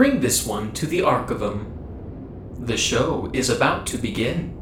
Bring this one to the Archivum. The show is about to begin.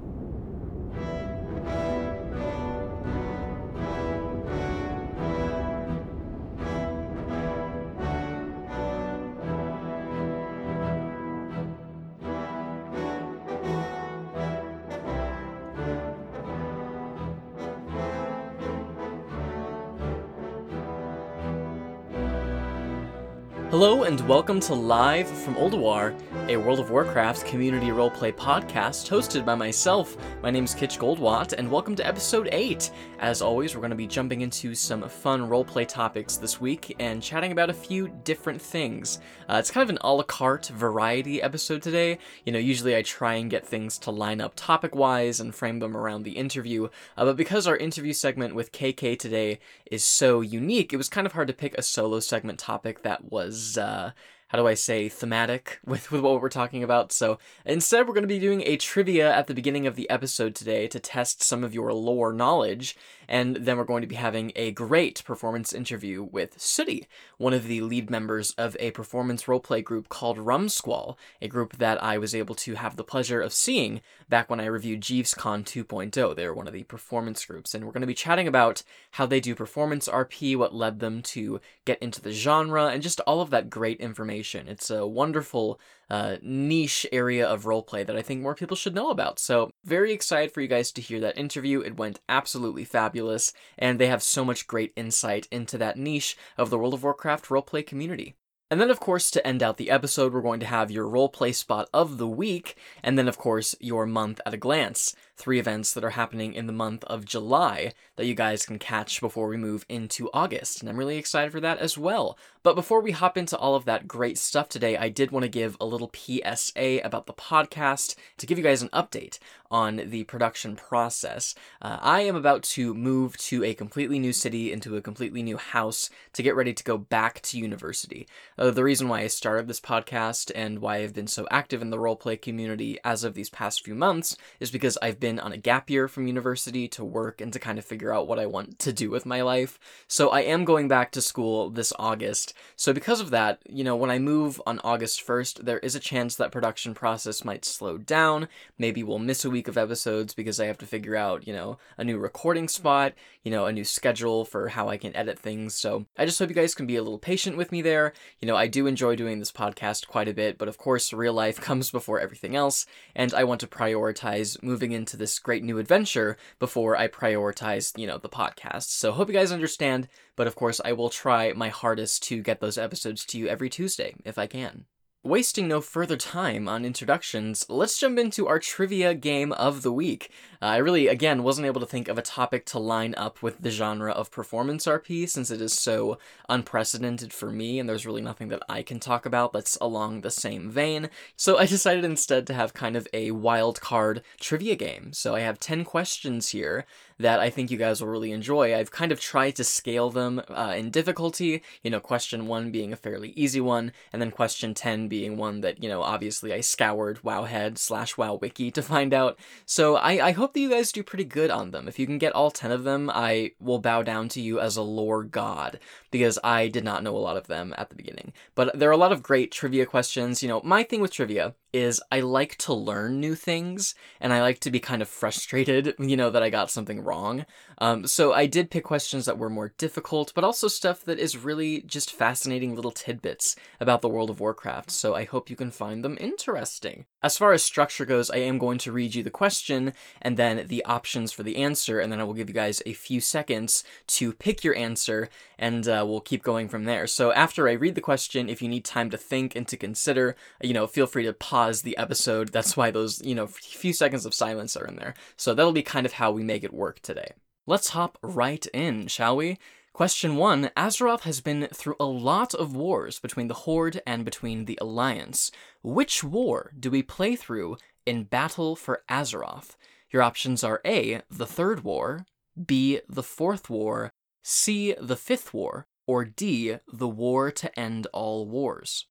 And welcome to Live from Ulduar, a World of Warcraft community roleplay podcast hosted by myself. My name is Kitche Goldwatt, and welcome to episode 8. As always, we're going to be jumping into some fun roleplay topics this week and chatting about a few different things. Uh, it's kind of an a la carte variety episode today. You know, usually I try and get things to line up topic wise and frame them around the interview, uh, but because our interview segment with KK today is so unique, it was kind of hard to pick a solo segment topic that was. Uh, how do I say, thematic with, with what we're talking about. So instead, we're going to be doing a trivia at the beginning of the episode today to test some of your lore knowledge. And then we're going to be having a great performance interview with Sooty, one of the lead members of a performance roleplay group called Rumsquall, a group that I was able to have the pleasure of seeing back when I reviewed Jeeves Con 2.0. They were one of the performance groups, and we're going to be chatting about how they do performance RP, what led them to get into the genre, and just all of that great information. It's a wonderful uh, niche area of roleplay that I think more people should know about. So, very excited for you guys to hear that interview. It went absolutely fabulous, and they have so much great insight into that niche of the World of Warcraft roleplay community. And then, of course, to end out the episode, we're going to have your roleplay spot of the week, and then, of course, your month at a glance. Three events that are happening in the month of July that you guys can catch before we move into August. And I'm really excited for that as well. But before we hop into all of that great stuff today, I did want to give a little PSA about the podcast to give you guys an update on the production process. Uh, I am about to move to a completely new city, into a completely new house, to get ready to go back to university. Uh, the reason why I started this podcast and why I've been so active in the roleplay community as of these past few months is because I've been on a gap year from university to work and to kind of figure out what I want to do with my life. So I am going back to school this August. So because of that, you know, when I move on August 1st, there is a chance that production process might slow down. Maybe we'll miss a week of episodes because I have to figure out, you know, a new recording spot, you know, a new schedule for how I can edit things. So I just hope you guys can be a little patient with me there. You know, I do enjoy doing this podcast quite a bit, but of course, real life comes before everything else, and I want to prioritize moving into this great new adventure before I prioritize, you know, the podcast. So hope you guys understand, but of course, I will try my hardest to get those episodes to you every Tuesday if I can. Wasting no further time on introductions, let's jump into our trivia game of the week. Uh, I really, again, wasn't able to think of a topic to line up with the genre of performance RP since it is so unprecedented for me and there's really nothing that I can talk about that's along the same vein. So I decided instead to have kind of a wild card trivia game. So I have 10 questions here that I think you guys will really enjoy. I've kind of tried to scale them uh, in difficulty, you know, question one being a fairly easy one, and then question 10 being one that, you know, obviously I scoured Wowhead slash WowWiki to find out. So I, I hope that you guys do pretty good on them. If you can get all 10 of them, I will bow down to you as a lore god, because I did not know a lot of them at the beginning. But there are a lot of great trivia questions. You know, my thing with trivia is I like to learn new things and I like to be kind of frustrated, you know, that I got something wrong. Um, so I did pick questions that were more difficult, but also stuff that is really just fascinating little tidbits about the World of Warcraft. So I hope you can find them interesting. As far as structure goes, I am going to read you the question and then the options for the answer, and then I will give you guys a few seconds to pick your answer, and uh, we'll keep going from there. So after I read the question, if you need time to think and to consider, you know, feel free to pause the episode. That's why those, you know, few seconds of silence are in there. So that'll be kind of how we make it work today. Let's hop right in, shall we? Question 1 Azeroth has been through a lot of wars between the Horde and between the Alliance. Which war do we play through in Battle for Azeroth? Your options are A, the Third War, B, the Fourth War, C, the Fifth War, or D, the War to End All Wars.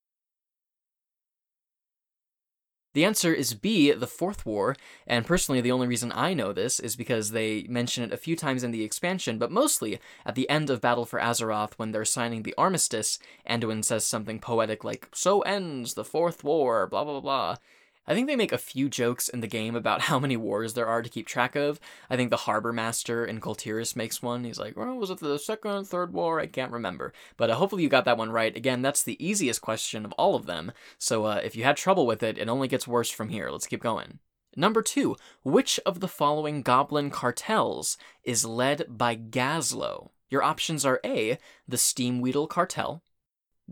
The answer is B, the Fourth War, and personally, the only reason I know this is because they mention it a few times in the expansion, but mostly at the end of Battle for Azeroth when they're signing the armistice, Anduin says something poetic like, So ends the Fourth War, blah blah blah. I think they make a few jokes in the game about how many wars there are to keep track of. I think the Harbor Master in Kul Tiras makes one. He's like, well, was it the second, third war? I can't remember. But uh, hopefully you got that one right. Again, that's the easiest question of all of them. So uh, if you had trouble with it, it only gets worse from here. Let's keep going. Number two, which of the following goblin cartels is led by Gazlowe? Your options are A, the Steamwheedle Cartel,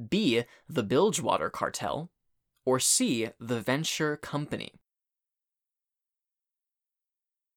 B, the Bilgewater Cartel, or C, the venture company?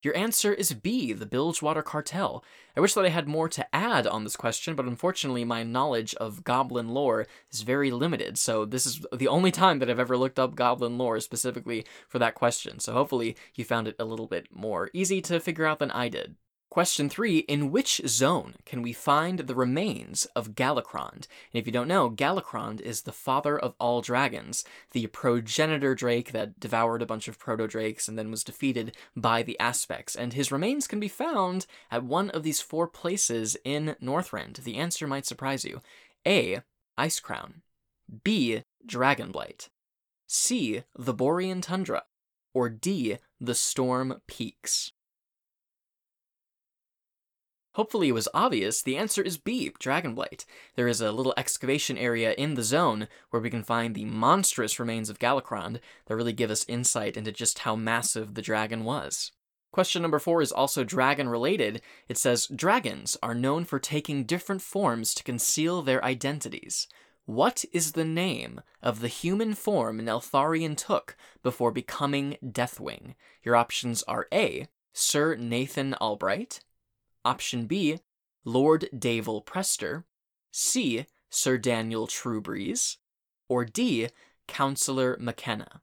Your answer is B, the Bilgewater Cartel. I wish that I had more to add on this question, but unfortunately my knowledge of goblin lore is very limited, so this is the only time that I've ever looked up goblin lore specifically for that question, so hopefully you found it a little bit more easy to figure out than I did. Question three In which zone can we find the remains of Galakrond? And if you don't know, Galakrond is the father of all dragons, the progenitor drake that devoured a bunch of proto drakes and then was defeated by the aspects. And his remains can be found at one of these four places in Northrend. The answer might surprise you A. Icecrown, B. Dragonblight, C. The Borean Tundra, or D. The Storm Peaks. Hopefully it was obvious, the answer is B, Dragonblight. There is a little excavation area in the zone where we can find the monstrous remains of Galakrond that really give us insight into just how massive the dragon was. Question number four is also dragon related. It says Dragons are known for taking different forms to conceal their identities. What is the name of the human form Neltharion took before becoming Deathwing? Your options are A. Sir Nathan Albright, Option B, Lord Daval Prestor. C, Sir Daniel Truebreeze. Or D, Councillor McKenna.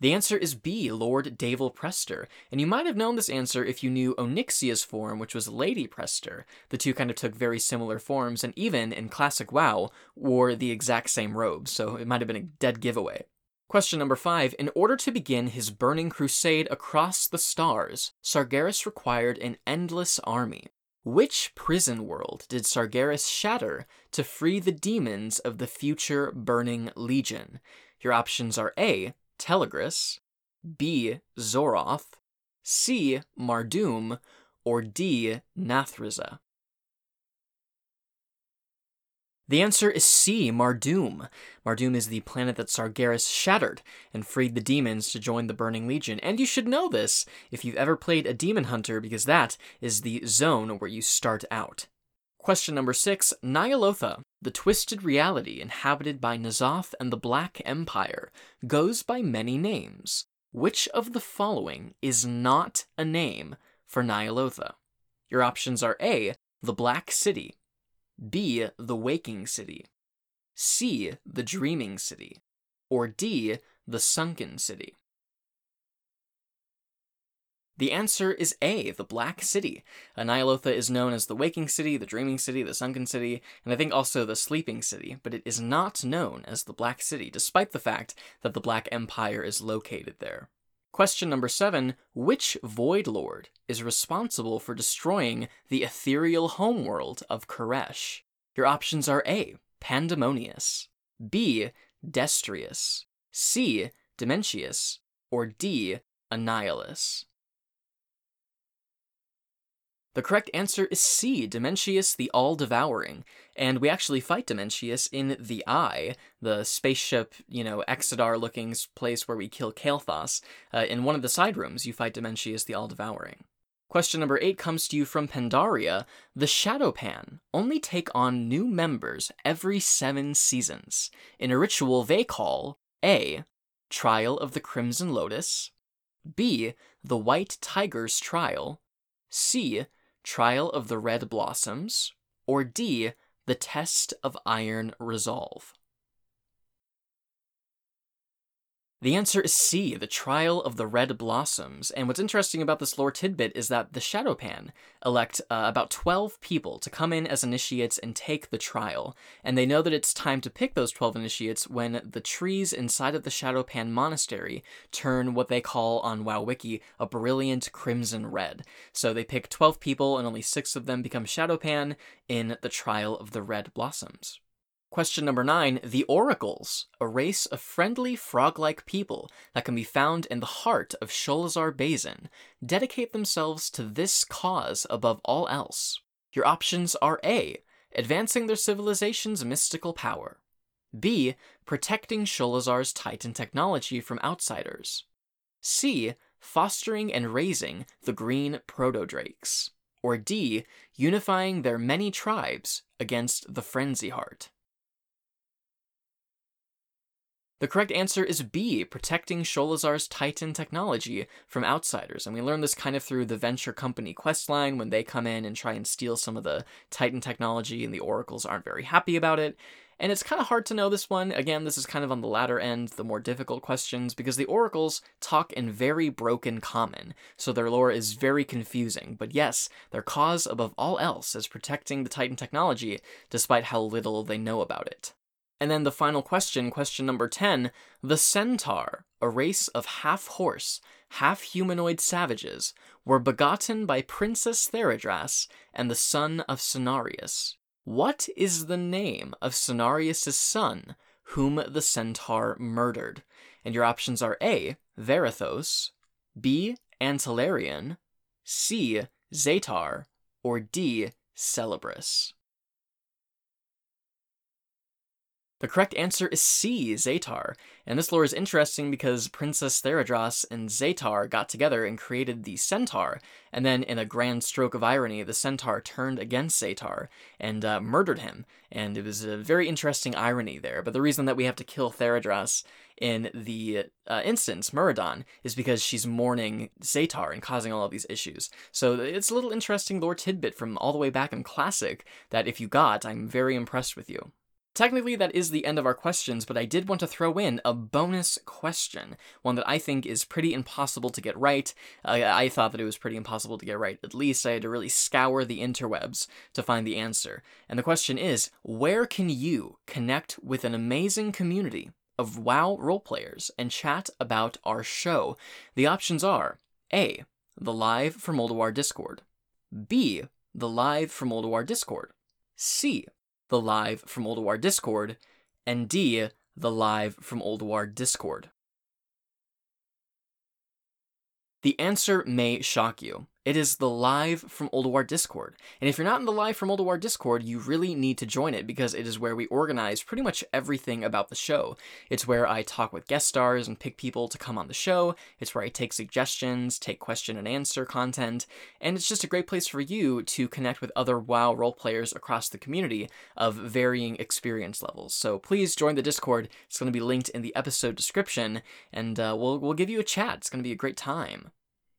The answer is B, Lord Daval Prestor, and you might have known this answer if you knew Onyxia's form, which was Lady Prestor. The two kind of took very similar forms, and even in classic WoW, wore the exact same robes, so it might have been a dead giveaway. Question number five. In order to begin his burning crusade across the stars, Sargeras required an endless army. Which prison world did Sargeras shatter to free the demons of the future Burning Legion? Your options are A. Telagris, B. Xoroth, C. Mardum, or D. Nathreza. The answer is C, Mardum. Mardum is the planet that Sargeras shattered and freed the demons to join the Burning Legion. And you should know this if you've ever played a Demon Hunter, because that is the zone where you start out. Question number six Ny'alotha, the twisted reality inhabited by N'Zoth and the Black Empire, goes by many names. Which of the following is not a name for Ny'alotha? Your options are A, the Black City, B. The Waking City, C. The Dreaming City, or D. The Sunken City? The answer is A, the Black City. Ny'alotha is known as the Waking City, the Dreaming City, the Sunken City, and I think also the Sleeping City, but it is not known as the Black City, despite the fact that the Black Empire is located there. Question number seven Which Void Lord is responsible for destroying the ethereal homeworld of K'aresh? Your options are A. Pandemonius, B. Destrius, C. Dimensius, or D. Annihilus. The correct answer is C, Dimensius the All Devouring. And we actually fight Dimensius in the Eye, the spaceship, you know, Exodar looking place where we kill Kael'thas. Uh, in one of the side rooms, you fight Dimensius the All Devouring. Question number eight comes to you from Pandaria. The Shado-Pan only take on new members every seven seasons in a ritual they call A. Trial of the Crimson Lotus, B. The White Tiger's Trial, C Trial of the Red Blossoms, or D, The Test of Iron Resolve? The answer is C, the trial of the red blossoms. And what's interesting about this lore tidbit is that the Shado-Pan elect uh, about 12 people to come in as initiates and take the trial. And they know that it's time to pick those 12 initiates when the trees inside of the Shado-Pan monastery turn what they call on WoWWiki a brilliant crimson red. So they pick 12 people and only 6 of them become Shado-Pan in the trial of the red blossoms. Question number nine The Oracles, a race of friendly frog like people that can be found in the heart of Sholazar Basin, dedicate themselves to this cause above all else. Your options are A. Advancing their civilization's mystical power, B. Protecting Sholazar's Titan technology from outsiders, C. Fostering and raising the green proto drakes, or D. Unifying their many tribes against the Frenzyheart. The correct answer is B, protecting Sholazar's Titan technology from outsiders. And we learn this kind of through the Venture Company questline when they come in and try and steal some of the Titan technology, and the Oracles aren't very happy about it. And it's kind of hard to know this one. Again, this is kind of on the latter end, the more difficult questions, because the oracles talk in very broken common, so their lore is very confusing. But yes, their cause above all else is protecting the Titan technology, despite how little they know about it. And then the final question, question number 10 The Centaur, a race of half horse, half humanoid savages, were begotten by Princess Theradras and the son of Cenarius. What is the name of Cenarius' son, whom the centaur murdered? And your options are A. Verathos, B. Antilarian, C. Zaetar, or D. Celebris. The correct answer is C, Zaetar. And this lore is interesting because Princess Theradras and Zaetar got together and created the Centaur, and then in a grand stroke of irony, the Centaur turned against Zaetar and uh, murdered him. And it was a very interesting irony there. But the reason that we have to kill Theradras in the uh, instance, Maraudon, is because she's mourning Zaetar and causing all of these issues. So it's a little interesting lore tidbit from all the way back in Classic that if you got, I'm very impressed with you. Technically, that is the end of our questions, but I did want to throw in a bonus question, one that I think is pretty impossible to get right. I, thought that it was pretty impossible to get right. At least I had to really scour the interwebs to find the answer. And the question is where can you connect with an amazing community of WoW roleplayers and chat about our show? The options are A. The Live from Ulduar Discord, B. The Live from Ulduar Discord, C the live from Ulduar Discord, and D, the live from Ulduar Discord. The answer may shock you. It is the live from Ulduar Discord. And if you're not in the live from Ulduar Discord, you really need to join it because it is where we organize pretty much everything about the show. It's where I talk with guest stars and pick people to come on the show. It's where I take suggestions, take question and answer content, and it's just a great place for you to connect with other WoW role players across the community of varying experience levels. So please join the Discord. It's going to be linked in the episode description, and uh, we'll we'll give you a chat. It's going to be a great time.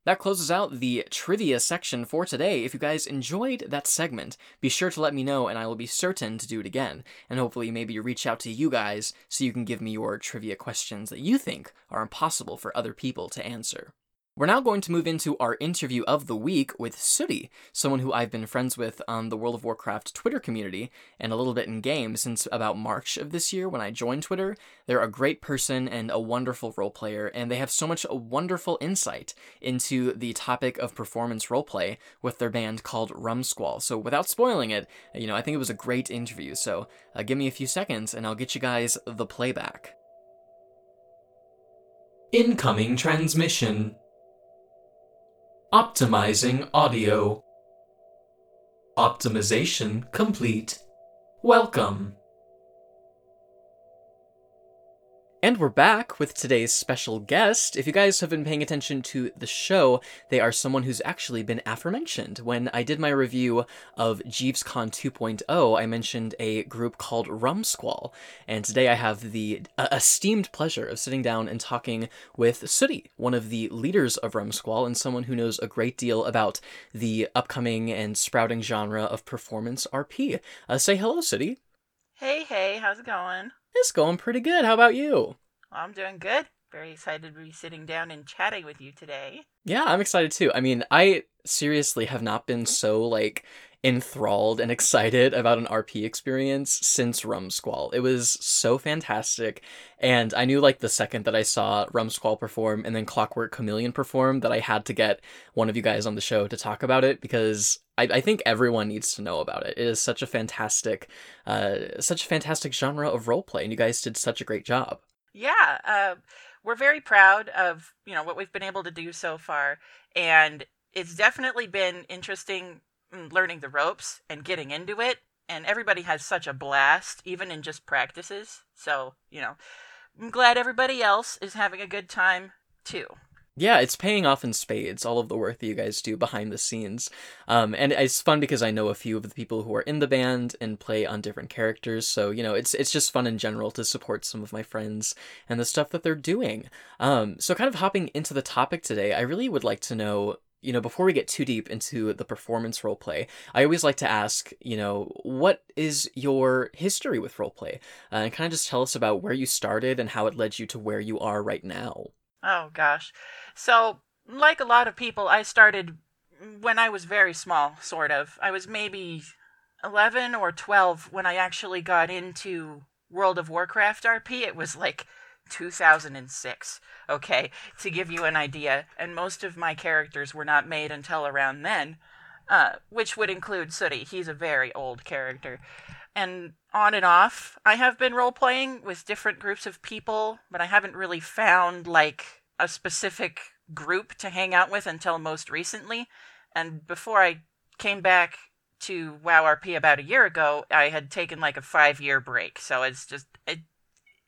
That closes out the trivia section for today. If you guys enjoyed that segment, be sure to let me know and I will be certain to do it again. And hopefully, maybe reach out to you guys so you can give me your trivia questions that you think are impossible for other people to answer. We're now going to move into our interview of the week with Sooty, someone who I've been friends with on the World of Warcraft Twitter community and a little bit in game since about March of this year when I joined Twitter. They're a great person and a wonderful role player, and they have so much wonderful insight into the topic of performance roleplay with their band called Rumsquall. So without spoiling it, you know, I think it was a great interview. So uh, give me a few seconds and I'll get you guys the playback. Incoming transmission. Optimizing audio. Optimization complete. Welcome. And we're back with today's special guest. If you guys have been paying attention to the show, they are someone who's actually been aforementioned. When I did my review of JeevesCon 2.0, I mentioned a group called Rumsquall. And today I have the uh, esteemed pleasure of sitting down and talking with Sooty, one of the leaders of Rumsquall and someone who knows a great deal about the upcoming and sprouting genre of performance RP. Uh, say hello, Sooty. Hey, hey, how's it going? It's going pretty good. How about you? Well, I'm doing good. very excited to be sitting down and chatting with you today. Yeah, I'm excited too. I mean, I seriously have not been so like enthralled and excited about an RP experience since Rumsquall. It was so fantastic. And I knew like the second that I saw Rumsquall perform and then Clockwork Chameleon perform that I had to get one of you guys on the show to talk about it because I, I think everyone needs to know about it. It is such a fantastic, uh, such a fantastic genre of roleplay, and you guys did such a great job. Yeah, uh, we're very proud of you know what we've been able to do so far, and it's definitely been interesting learning the ropes and getting into it. And everybody has such a blast, even in just practices. So you know, I'm glad everybody else is having a good time too yeah, it's paying off in spades, all of the work that you guys do behind the scenes. Um, and it's fun because I know a few of the people who are in the band and play on different characters. So, you know, it's it's just fun in general to support some of my friends and the stuff that they're doing. Um, so kind of hopping into the topic today, I really would like to know you know, before we get too deep into the performance role play, I always like to ask, you know, what is your history with role play? Uh, and kind of just tell us about where you started and how it led you to where you are right now. Oh, gosh. So, like a lot of people, I started when I was very small, sort of. I was maybe 11 or 12 when I actually got into World of Warcraft RP. It was like 2006, okay, to give you an idea. And most of my characters were not made until around then, uh, which would include Sooty. He's a very old character. And on and off, I have been role playing with different groups of people, but I haven't really found like a specific group to hang out with until most recently. And before I came back to WoW RP about a year ago, I had taken like a five year break. So it's just it,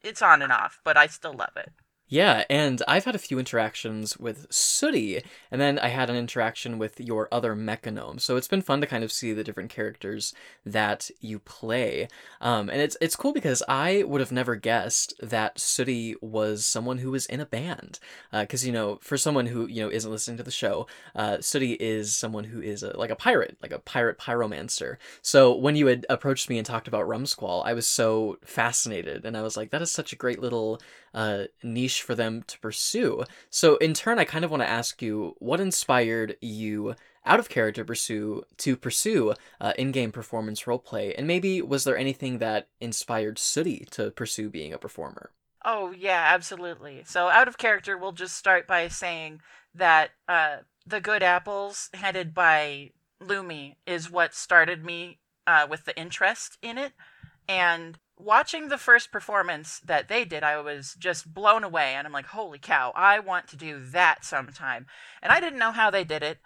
it's on and off, but I still love it. Yeah, and I've had a few interactions with Sooty, and then I had an interaction with your other Mechagnome. So it's been fun to kind of see the different characters that you play. Um, and it's it's cool because I would have never guessed that Sooty was someone who was in a band. Because uh, you know, for someone who you know isn't listening to the show, uh, Sooty is someone who is a, like a pirate, like a pirate pyromancer. So when you had approached me and talked about Rumsquall, I was so fascinated, and I was like, that is such a great little uh, niche for them to pursue. So, in turn, I kind of want to ask you what inspired you out of character pursue to pursue uh, in-game performance roleplay, and maybe was there anything that inspired Sooty to pursue being a performer? Oh yeah, absolutely. So out of character, we'll just start by saying that uh, the Good Apples, headed by Lumi, is what started me uh, with the interest in it, and watching the first performance that they did, I was just blown away. And I'm like, holy cow, I want to do that sometime. And I didn't know how they did it,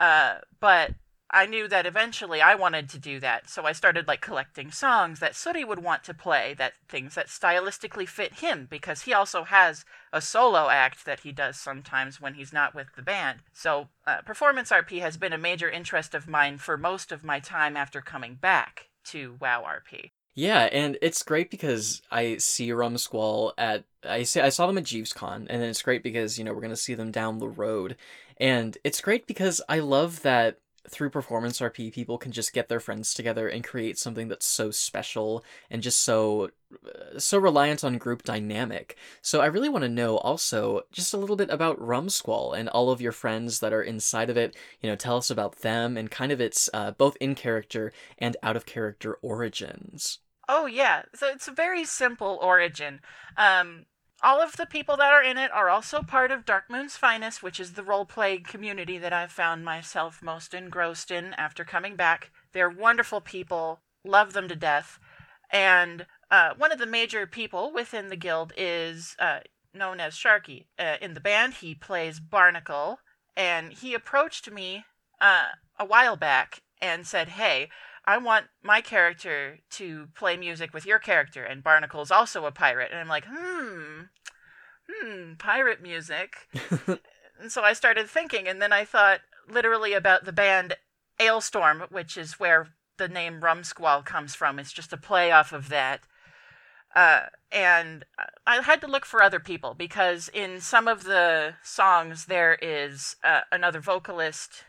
uh, but I knew that eventually I wanted to do that. So I started like collecting songs that Sooty would want to play, that things that stylistically fit him, because he also has a solo act that he does sometimes when he's not with the band. So uh, performance RP has been a major interest of mine for most of my time after coming back to WoW RP. Yeah, and it's great because I see Rumsquall at I see I saw them at Jeeves Con, and then it's great because you know we're gonna see them down the road, and it's great because I love that through performance RP, people can just get their friends together and create something that's so special and just so uh, so reliant on group dynamic. So I really want to know also just a little bit about Rumsquall and all of your friends that are inside of it. You know, tell us about them and kind of its uh, both in character and out of character origins. Oh yeah, so it's a very simple origin. Um, all of the people that are in it are also part of Dark Moon's Finest, which is the roleplay community that I've found myself most engrossed in after coming back. They're wonderful people, love them to death, and uh, one of the major people within the guild is uh, known as Sharky. Uh, in the band, he plays Barnacle, and he approached me uh, a while back and said, "Hey, I want my character to play music with your character, and Barnacle's also a pirate. And I'm like, hmm, hmm, pirate music. and so I started thinking, and then I thought literally about the band Alestorm, which is where the name Rumsquall comes from. It's just a play off of that. Uh, and I had to look for other people because in some of the songs there is uh, another vocalist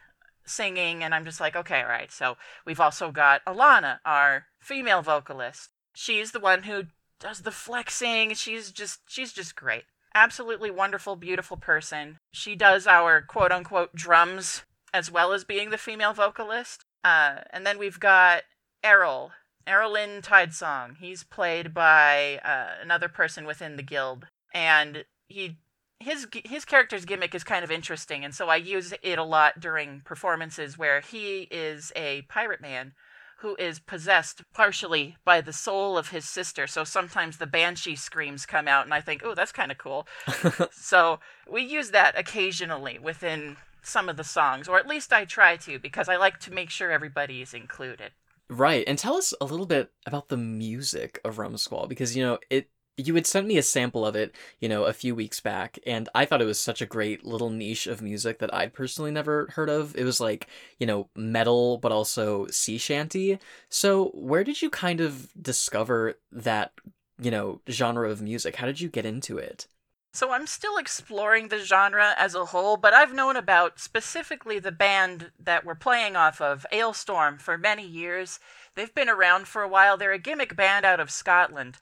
singing, and I'm just like, okay, all right. So we've also got Alana, our female vocalist. She's the one who does the flexing. She's just she's just great. absolutely wonderful, beautiful person. She does our quote unquote drums as well as being the female vocalist. Uh, and then we've got Errol, Errolin Tidesong. He's played by uh, another person within the guild, and he his his character's gimmick is kind of interesting, and so I use it a lot during performances where he is a pirate man who is possessed partially by the soul of his sister. So sometimes the banshee screams come out, and I think, oh, that's kind of cool. so we use that occasionally within some of the songs, or at least I try to, because I like to make sure everybody is included. Right, and tell us a little bit about the music of Rumsquall, because you know it you had sent me a sample of it, you know, a few weeks back, and I thought it was such a great little niche of music that I'd personally never heard of. It was like, you know, metal, but also sea shanty. So, where did you kind of discover that, you know, genre of music? How did you get into it? So, I'm still exploring the genre as a whole, but I've known about specifically the band that we're playing off of, Alestorm, for many years. They've been around for a while. They're a gimmick band out of Scotland.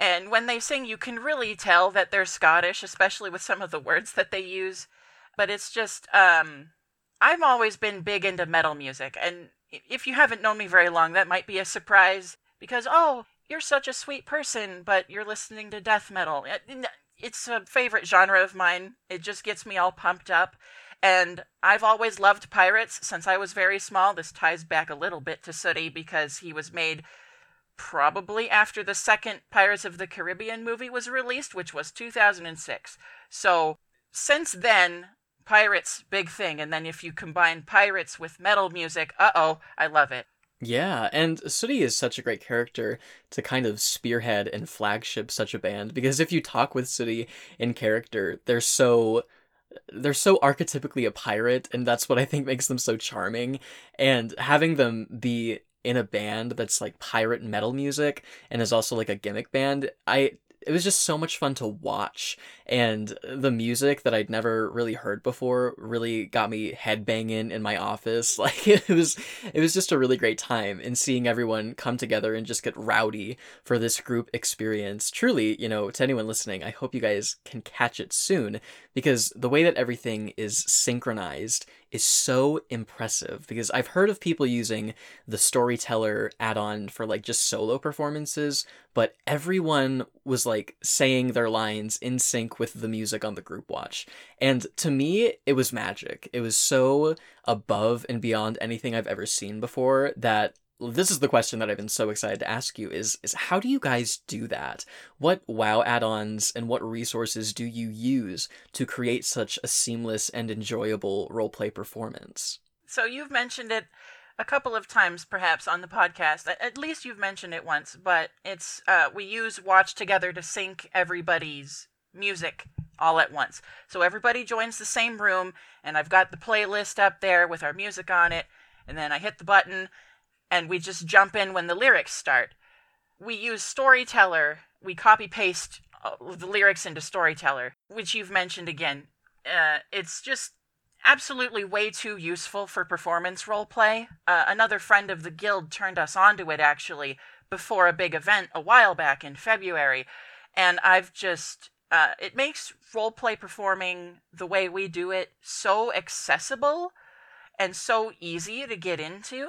And when they sing, you can really tell that they're Scottish, especially with some of the words that they use. But it's just, um, I've always been big into metal music. And if you haven't known me very long, that might be a surprise because, oh, you're such a sweet person, but you're listening to death metal. It's a favorite genre of mine. It just gets me all pumped up. And I've always loved pirates since I was very small. This ties back a little bit to Sooty because he was made probably after the second Pirates of the Caribbean movie was released, which was 2006. So since then, pirates big thing, and then if you combine pirates with metal music, uh oh, I love it. Yeah, and Sooty is such a great character to kind of spearhead and flagship such a band because if you talk with Sooty in character, they're so they're so archetypically a pirate and that's what I think makes them so charming and having them be in a band that's like pirate metal music and is also like a gimmick band i it was just so much fun to watch. And the music that I'd never really heard before really got me headbanging in my office. Like it was it was just a really great time and seeing everyone come together and just get rowdy for this group experience. Truly you know to anyone listening I hope you guys can catch it soon because the way that everything is synchronized is so impressive because I've heard of people using the storyteller add-on for like just solo performances, but everyone was like saying their lines in sync with the music on the group watch. And to me, it was magic. It was so above and beyond anything I've ever seen before that this is the question that I've been so excited to ask you is is how do you guys do that? What WoW add-ons and what resources do you use to create such a seamless and enjoyable roleplay performance? So you've mentioned it a couple of times perhaps on the podcast. At least you've mentioned it once, but it's uh, we use Watch Together to sync everybody's music all at once. So everybody joins the same room and I've got the playlist up there with our music on it and then I hit the button and we just jump in when the lyrics start. We use Storyteller. We copy paste uh, the lyrics into Storyteller, which you've mentioned again. Uh, it's just absolutely way too useful for performance role play. Uh, another friend of the guild turned us onto it actually before a big event a while back in February, and I've just uh, it makes role play performing the way we do it so accessible and so easy to get into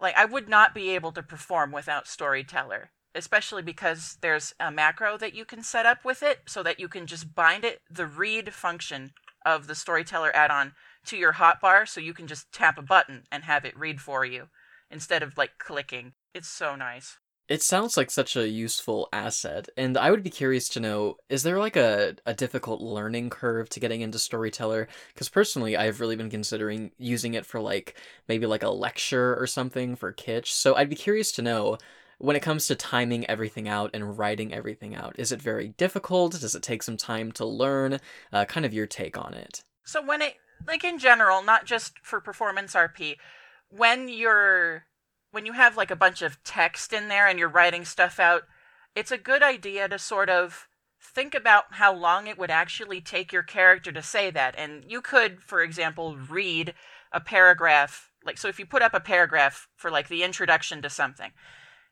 like I would not be able to perform without Storyteller, especially because there's a macro that you can set up with it so that you can just bind it the read function of the Storyteller add-on to your hotbar so you can just tap a button and have it read for you instead of like clicking. It's so nice. It sounds like such a useful asset, and I would be curious to know is there like a, a difficult learning curve to getting into Storyteller? Because personally, I've really been considering using it for like maybe like a lecture or something for Kitche. So I'd be curious to know when it comes to timing everything out and writing everything out, is it very difficult? Does it take some time to learn? Uh, kind of your take on it. So when it, like in general, not just for performance RP, when you're when you have like a bunch of text in there and you're writing stuff out, it's a good idea to sort of think about how long it would actually take your character to say that. And you could, for example, read a paragraph. Like, so if you put up a paragraph for like the introduction to something,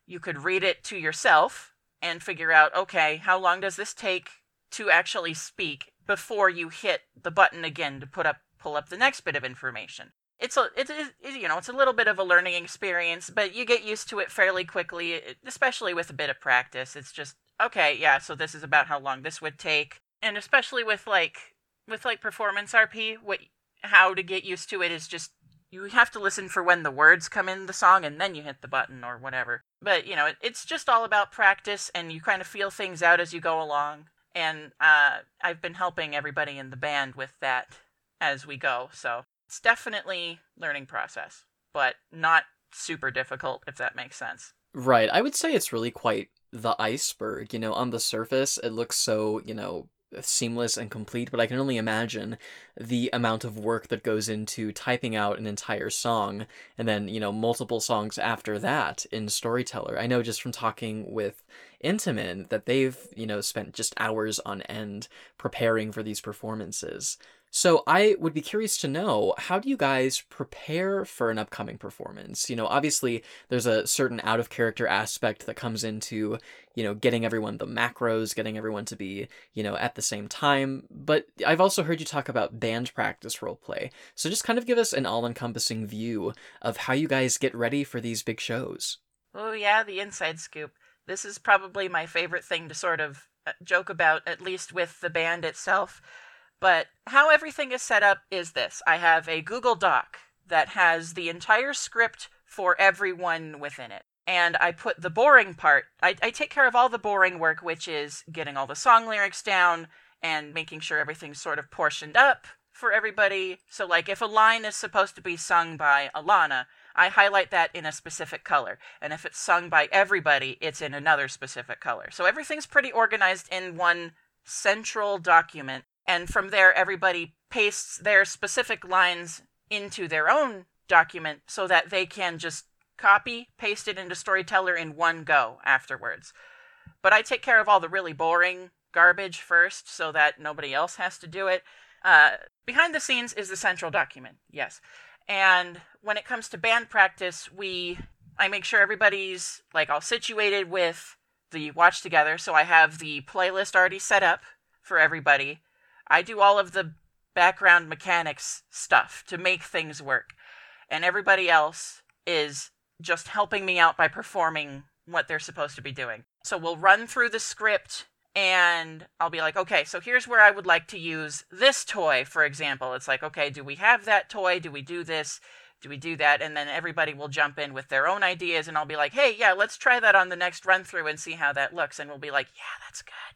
you could read it to yourself and figure out, okay, how long does this take to actually speak before you hit the button again to put up pull up the next bit of information. It's a it's, you know it's a little bit of a learning experience, but you get used to it fairly quickly, especially with a bit of practice. It's just okay, yeah. So this is about how long this would take, and especially with like with like performance RP, what how to get used to it is just you have to listen for when the words come in the song and then you hit the button or whatever. But you know, it, it's just all about practice, and you kind of feel things out as you go along. And uh, I've been helping everybody in the band with that as we go, so it's definitely learning process, but not super difficult if that makes sense. Right. I would say it's really quite the iceberg. You know, on the surface, it looks so, you know, seamless and complete, but I can only imagine the amount of work that goes into typing out an entire song and then, you know, multiple songs after that in Storyteller. I know just from talking with Intamin that they've, you know, spent just hours on end preparing for these performances. So I would be curious to know how do you guys prepare for an upcoming performance? You know, obviously there's a certain out of character aspect that comes into, you know, getting everyone the macros, getting everyone to be, you know, at the same time, but I've also heard you talk about band practice roleplay. So just kind of give us an all-encompassing view of how you guys get ready for these big shows. Oh yeah, the inside scoop. This is probably my favorite thing to sort of uh, joke about at least with the band itself but how everything is set up is this I have a Google Doc that has the entire script for everyone within it. And I put the boring part, I, I take care of all the boring work, which is getting all the song lyrics down and making sure everything's sort of portioned up for everybody. So, like, if a line is supposed to be sung by Alana, I highlight that in a specific color. And if it's sung by everybody, it's in another specific color. So everything's pretty organized in one central document and from there everybody pastes their specific lines into their own document so that they can just copy paste it into storyteller in one go afterwards. But i take care of all the really boring garbage first so that nobody else has to do it. Uh, behind the scenes is the central document yes. And when it comes to band practice we i make sure everybody's like all situated with the watch together. So i have the playlist already set up for everybody I do all of the background mechanics stuff to make things work. And everybody else is just helping me out by performing what they're supposed to be doing. So we'll run through the script and I'll be like, okay, so here's where I would like to use this toy, for example. It's like, okay, do we have that toy? Do we do this? Do we do that? And then everybody will jump in with their own ideas, and I'll be like, hey, yeah, let's try that on the next run through and see how that looks. And we'll be like, yeah, that's good.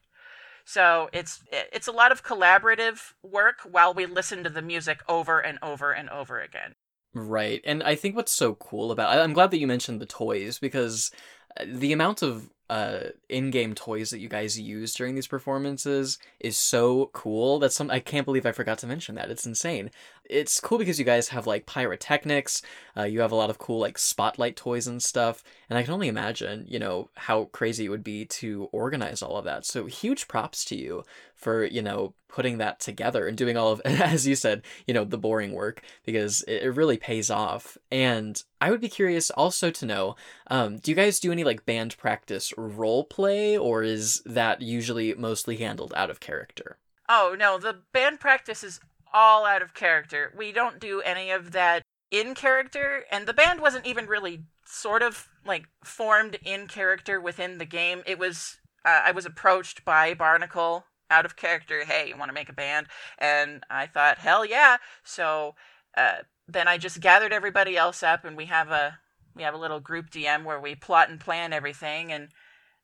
So it's it's a lot of collaborative work while we listen to the music over and over and over again. Right. And I think what's so cool about I'm glad that you mentioned the toys because uh, the amount of uh, in-game toys that you guys use during these performances is so cool. That's some I can't believe I forgot to mention that. It's insane. It's cool because you guys have like pyrotechnics. Uh, you have a lot of cool like spotlight toys and stuff, and I can only imagine, you know, how crazy it would be to organize all of that. So huge props to you for you know putting that together and doing all of as you said you know the boring work because it, really pays off and i would be curious also to know um, do you guys do any like band practice role play or is that usually mostly handled out of character oh no the band practice is all out of character we don't do any of that in character and the band wasn't even really sort of like formed in character within the game it was uh, i was approached by barnacle out of character. Hey, you want to make a band? And I thought, hell yeah. So uh, then I just gathered everybody else up, and we have a we have a little group DM where we plot and plan everything, and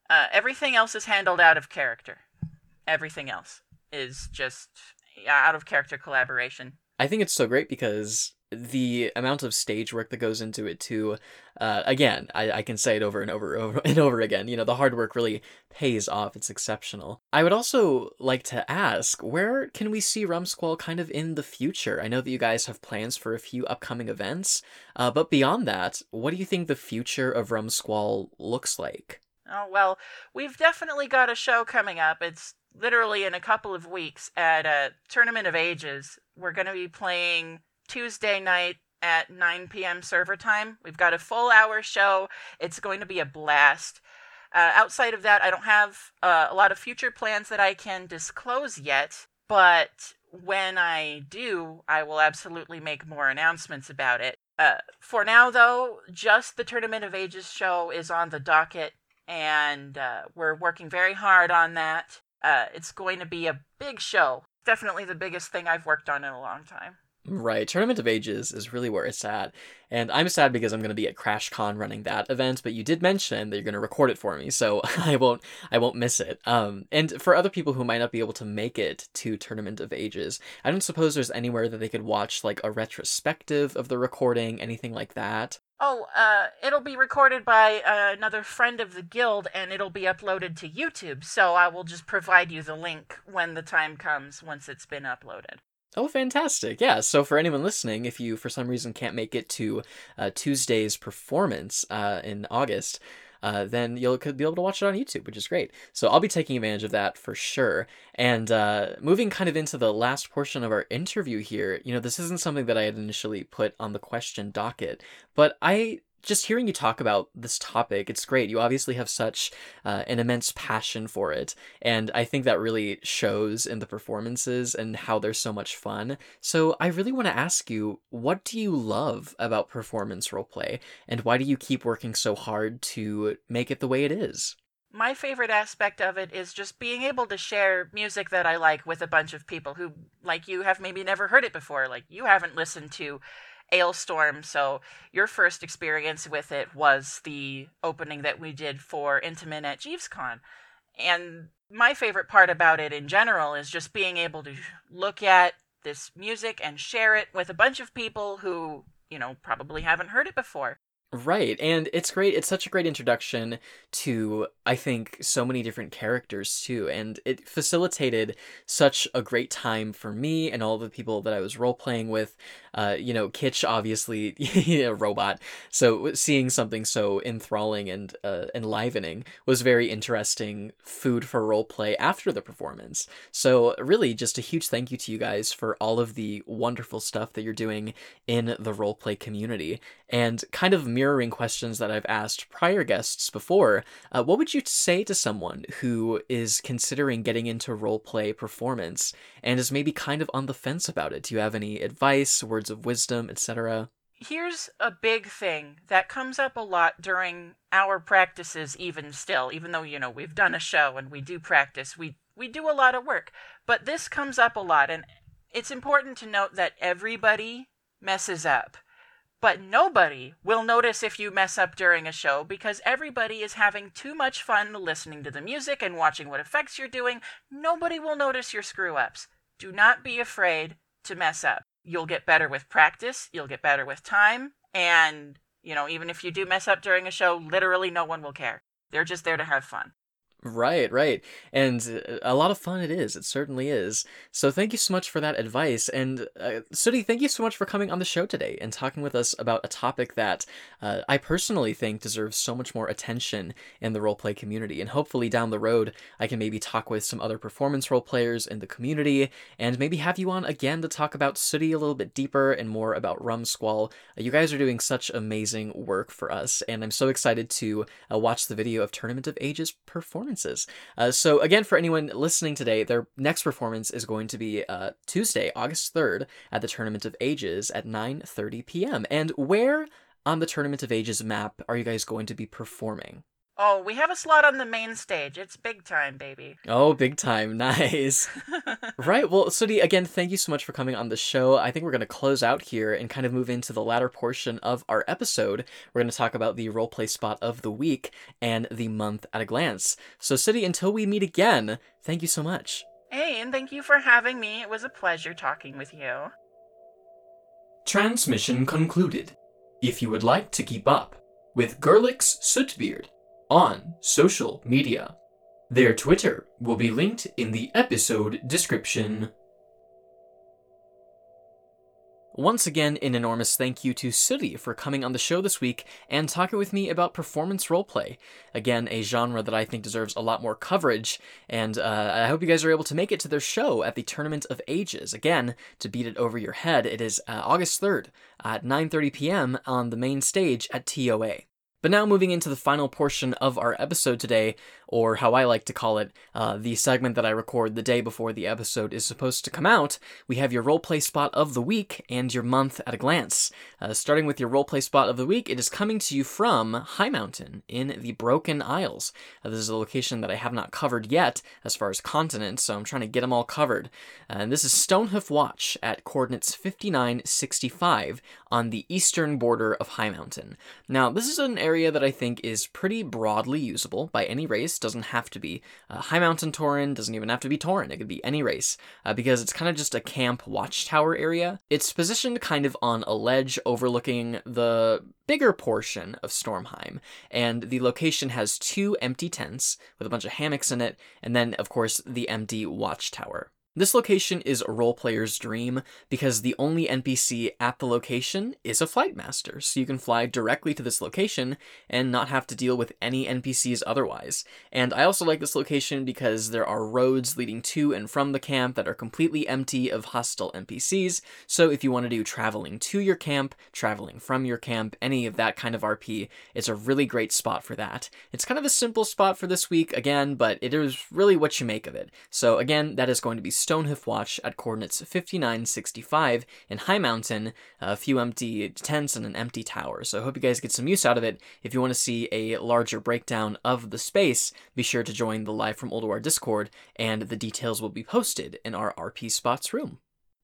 uh, everything else is handled out of character. Everything else is just out of character collaboration. I think it's so great because the amount of stage work that goes into it too uh, again I, I can say it over and over, over and over again you know the hard work really pays off it's exceptional i would also like to ask where can we see rumsquall kind of in the future i know that you guys have plans for a few upcoming events uh, but beyond that what do you think the future of rumsquall looks like oh well we've definitely got a show coming up it's literally in a couple of weeks at a tournament of ages we're going to be playing Tuesday night at 9 p.m. server time. We've got a full hour show. It's going to be a blast. Uh, outside of that, I don't have uh, a lot of future plans that I can disclose yet, but when I do, I will absolutely make more announcements about it. Uh, for now, though, just the Tournament of Ages show is on the docket, and uh, we're working very hard on that. Uh, it's going to be a big show. Definitely the biggest thing I've worked on in a long time. Right, Tournament of Ages is really where it's at, and I'm sad because I'm going to be at CrashCon running that event. But you did mention that you're going to record it for me, so I won't I won't miss it. Um, and for other people who might not be able to make it to Tournament of Ages, I don't suppose there's anywhere that they could watch like a retrospective of the recording, anything like that. Oh, uh, it'll be recorded by uh, another friend of the guild, and it'll be uploaded to YouTube. So I will just provide you the link when the time comes once it's been uploaded. Oh, fantastic. Yeah. So, for anyone listening, if you for some reason can't make it to uh, Tuesday's performance uh, in August, uh, then you'll be able to watch it on YouTube, which is great. So I'll be taking advantage of that for sure. And uh, moving kind of into the last portion of our interview here, you know, this isn't something that I had initially put on the question docket, but I just hearing you talk about this topic, it's great. You obviously have such uh, an immense passion for it. And I think that really shows in the performances and how they're so much fun. So I really want to ask you what do you love about performance roleplay? And why do you keep working so hard to make it the way it is? My favorite aspect of it is just being able to share music that I like with a bunch of people who, like you, have maybe never heard it before. Like you haven't listened to Alestorm. So your first experience with it was the opening that we did for Intamin at JeevesCon. And my favorite part about it in general is just being able to look at this music and share it with a bunch of people who, you know, probably haven't heard it before. Right, and it's great. It's such a great introduction to, I think, so many different characters too, and it facilitated such a great time for me and all the people that I was role playing with. Uh, you know, Kitche obviously a robot, so seeing something so enthralling and uh, enlivening was very interesting food for role play after the performance. So really, just a huge thank you to you guys for all of the wonderful stuff that you're doing in the role play community, and kind of mirroring questions that I've asked prior guests before, uh, what would you say to someone who is considering getting into role play performance and is maybe kind of on the fence about it? Do you have any advice, words of wisdom, etc.? Here's a big thing that comes up a lot during our practices, even still, even though, you know, we've done a show and we do practice, we, we do a lot of work. But this comes up a lot, and it's important to note that everybody messes up but nobody will notice if you mess up during a show because everybody is having too much fun listening to the music and watching what effects you're doing. Nobody will notice your screw ups. Do not be afraid to mess up. You'll get better with practice, you'll get better with time, and, you know, even if you do mess up during a show, literally no one will care. They're just there to have fun. Right, right. And uh, a lot of fun it is. It certainly is. So thank you so much for that advice. And uh, Sooty, thank you so much for coming on the show today and talking with us about a topic that uh, I personally think deserves so much more attention in the roleplay community. And hopefully down the road, I can maybe talk with some other performance role players in the community and maybe have you on again to talk about Sooty a little bit deeper and more about Rumsquall. Uh, you guys are doing such amazing work for us. And I'm so excited to uh, watch the video of Tournament of Ages performance performances. Uh, so again, for anyone listening today, their next performance is going to be uh, Tuesday, August 3rd at the Tournament of Ages at 9:30 p.m. And where on the Tournament of Ages map are you guys going to be performing? Oh, we have a slot on the main stage. It's big time, baby. Oh, big time. Nice. right. Well, Sooty, again, thank you so much for coming on the show. I think we're going to close out here and kind of move into the latter portion of our episode. We're going to talk about the roleplay spot of the week and the month at a glance. So, Sooty, until we meet again, thank you so much. Hey, and thank you for having me. It was a pleasure talking with you. Transmission concluded. If you would like to keep up with Gerlix Sootbeard, on social media. Their Twitter will be linked in the episode description. Once again, an enormous thank you to Sooty for coming on the show this week and talking with me about performance roleplay. Again, a genre that I think deserves a lot more coverage, and uh, I hope you guys are able to make it to their show at the Tournament of Ages. Again, to beat it over your head, it is uh, August 3rd at 9.30 p.m. on the main stage at TOA. But now, moving into the final portion of our episode today, or how I like to call it, uh, the segment that I record the day before the episode is supposed to come out, we have your roleplay spot of the week and your month at a glance. Uh, starting with your roleplay spot of the week, it is coming to you from Highmountain in the Broken Isles. Uh, this is a location that I have not covered yet as far as continents, so I'm trying to get them all covered. Uh, and this is Stonehoof Watch at coordinates 5965 on the eastern border of Highmountain. Now, this is an area that I think is pretty broadly usable by any race. Doesn't have to be uh, Highmountain Tauren doesn't even have to be Tauren, It could be any race uh, because it's kind of just a camp watchtower area. It's positioned kind of on a ledge overlooking the bigger portion of Stormheim, and the location has two empty tents with a bunch of hammocks in it, and then, of course, the empty watchtower. This location is a role player's dream because the only NPC at the location is a flight master, so you can fly directly to this location and not have to deal with any NPCs otherwise. And I also like this location because there are roads leading to and from the camp that are completely empty of hostile NPCs, so if you want to do traveling to your camp, traveling from your camp, any of that kind of RP, it's a really great spot for that. It's kind of a simple spot for this week, again, but it is really what you make of it. So again, that is going to be Stonehoof Watch at coordinates 5965 in Highmountain, a few empty tents and an empty tower. So I hope you guys get some use out of it. If you want to see a larger breakdown of the space, be sure to join the Live from Ulduar Discord, and the details will be posted in our RP Spots room.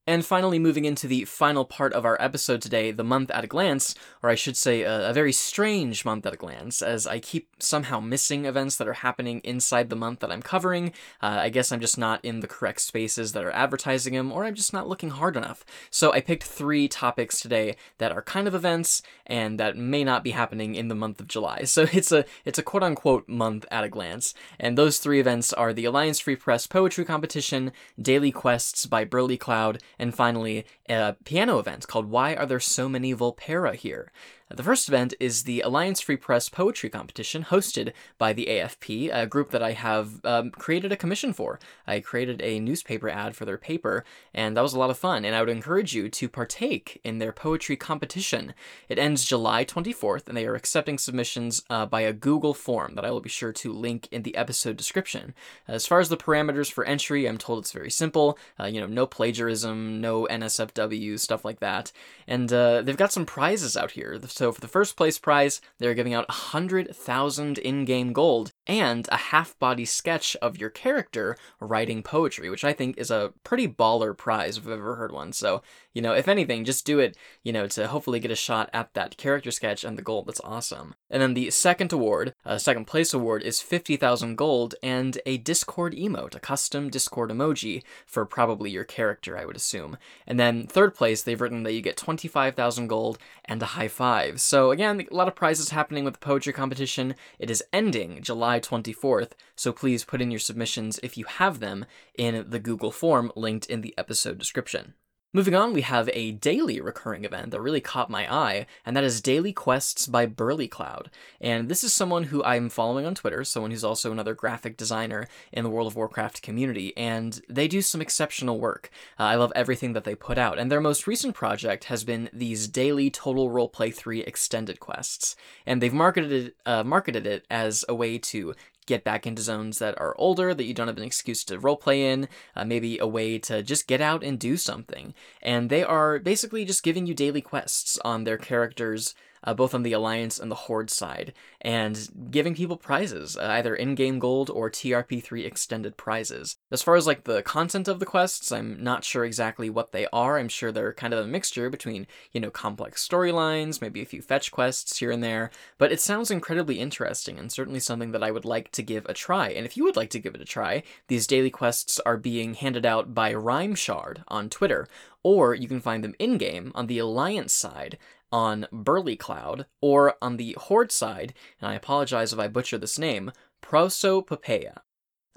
And finally, moving into the final part of our episode today, the month at a glance, or I should say, a, a, very strange month at a glance, as I keep somehow missing events that are happening inside the month that I'm covering. Uh, I guess I'm just not in the correct spaces that are advertising them, or I'm just not looking hard enough. So I picked three topics today that are kind of events and that may not be happening in the month of July. So it's a it's a quote unquote month at a glance, and those three events are the Alliance Free Press Poetry Competition, Daily Quests by Burly Cloud and finally, a piano event called Why Are There So Many Volpera Here? The first event is the Alliance Free Press Poetry Competition, hosted by the AFP, a group that I have um, created a commission for. I created a newspaper ad for their paper, and that was a lot of fun, and I would encourage you to partake in their poetry competition. It ends July 24th, and they are accepting submissions uh, by a Google form that I will be sure to link in the episode description. As far as the parameters for entry, I'm told it's very simple. Uh, you know, no plagiarism, no NSFW, stuff like that. And uh, they've got some prizes out here. So for the first place prize, they're giving out 100,000 in game gold and a half body sketch of your character writing poetry, which I think is a pretty baller prize if I've ever heard one. So, you know, if anything, just do it, you know, to hopefully get a shot at that character sketch and the gold. That's awesome. And then the second award, uh, second place award, is 50,000 gold and a Discord emote, a custom Discord emoji for probably your character, I would assume. And then third place, they've written that you get 25,000 gold and a high five so again, a lot of prizes happening with the poetry competition. It is ending July 24th, so please put in your submissions if you have them in the Google form linked in the episode description. Moving on, we have a daily recurring event that really caught my eye, and that is Daily Quests by Burly Cloud. And this is someone who I'm following on Twitter, someone who's also another graphic designer in the World of Warcraft community, and they do some exceptional work. Uh, I love everything that they put out, and their most recent project has been these daily Total Roleplay 3 extended quests. And they've marketed it, uh, marketed it as a way to get back into zones that are older that you don't have an excuse to roleplay in, uh, maybe a way to just get out and do something. And they are basically just giving you daily quests on their characters' uh, both on the Alliance and the Horde side, and giving people prizes, uh, either in-game gold or TRP3 extended prizes. As far as like the content of the quests, I'm not sure exactly what they are. I'm sure they're kind of a mixture between, you know, complex storylines, maybe a few fetch quests here and there, but it sounds incredibly interesting and certainly something that I would like to give a try. And if you would like to give it a try, these daily quests are being handed out by Rimeshard on Twitter, or you can find them in game on the Alliance side on Burly Cloud, or on the Horde side, and I apologize if I butcher this name, Prosopopea.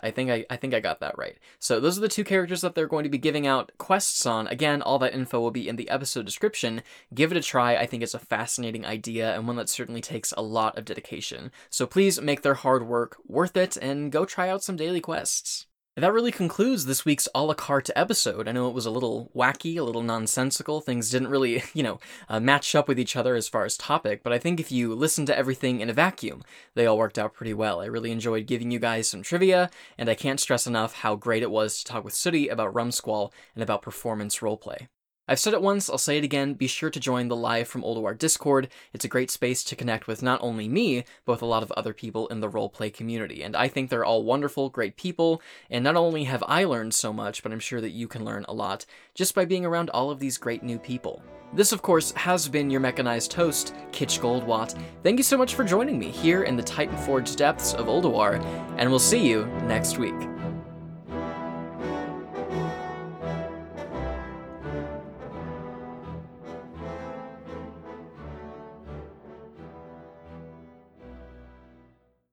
I think I, I think I got that right. So those are the two characters that they're going to be giving out quests on. Again, all that info will be in the episode description. Give it a try. I think it's a fascinating idea and one that certainly takes a lot of dedication. So please make their hard work worth it and go try out some daily quests. That really concludes this week's a la carte episode. I know it was a little wacky, a little nonsensical. Things didn't really, you know, uh, match up with each other as far as topic, but I think if you listen to everything in a vacuum, they all worked out pretty well. I really enjoyed giving you guys some trivia, and I can't stress enough how great it was to talk with Sooty about Rumsquall and about performance roleplay. I've said it once, I'll say it again, be sure to join the Live from Ulduar Discord. It's a great space to connect with not only me, but with a lot of other people in the roleplay community. And I think they're all wonderful, great people, and not only have I learned so much, but I'm sure that you can learn a lot just by being around all of these great new people. This, of course, has been your mechanized host, Kitche Goldwatt. Thank you so much for joining me here in the Titan Forge depths of Ulduar, and we'll see you next week.